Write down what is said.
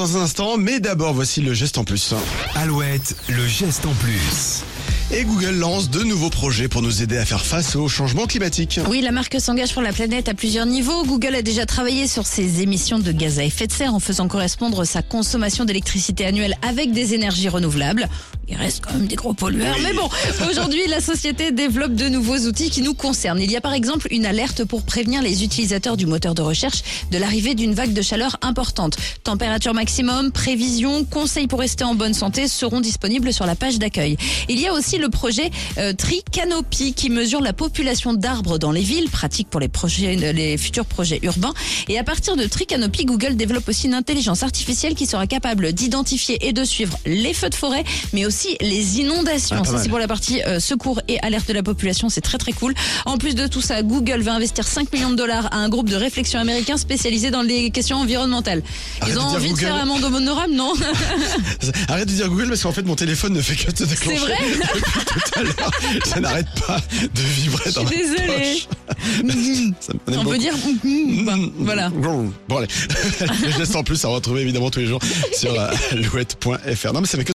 Dans un instant, mais d'abord voici le geste en plus. Alouette, le geste en plus. Et Google lance de nouveaux projets pour nous aider à faire face au changement climatique. Oui, la marque s'engage pour la planète à plusieurs niveaux. Google a déjà travaillé sur ses émissions de gaz à effet de serre en faisant correspondre sa consommation d'électricité annuelle avec des énergies renouvelables. Il reste quand même des gros pollueurs. Mais bon, aujourd'hui, la société développe de nouveaux outils qui nous concernent. Il y a par exemple une alerte pour prévenir les utilisateurs du moteur de recherche de l'arrivée d'une vague de chaleur importante. Température maximum, prévision, conseils pour rester en bonne santé seront disponibles sur la page d'accueil. Il y a aussi le projet euh, Tricanopy qui mesure la population d'arbres dans les villes, pratique pour les, projets, les futurs projets urbains. Et à partir de Tricanopy, Google développe aussi une intelligence artificielle qui sera capable d'identifier et de suivre les feux de forêt, mais aussi les inondations. Ah, Ça, c'est pour la partie euh, secours et alerte de la population. C'est très très cool. En plus de tout ça, Google va investir 5 millions de dollars à un groupe de réflexion américain spécialisé dans les questions environnementales. Arrête Ils ont envie de faire un monde honorable, non Arrête de dire Google parce qu'en fait mon téléphone ne fait que te déclencher. C'est vrai tout à l'heure. Ça n'arrête pas de vibrer Je dans suis ma désolée. poche. Ça me prenait On beaucoup. peut dire... Bah, voilà. Bon allez, le geste en plus à retrouver évidemment tous les jours sur euh, alouette.fr. Non mais ça fait que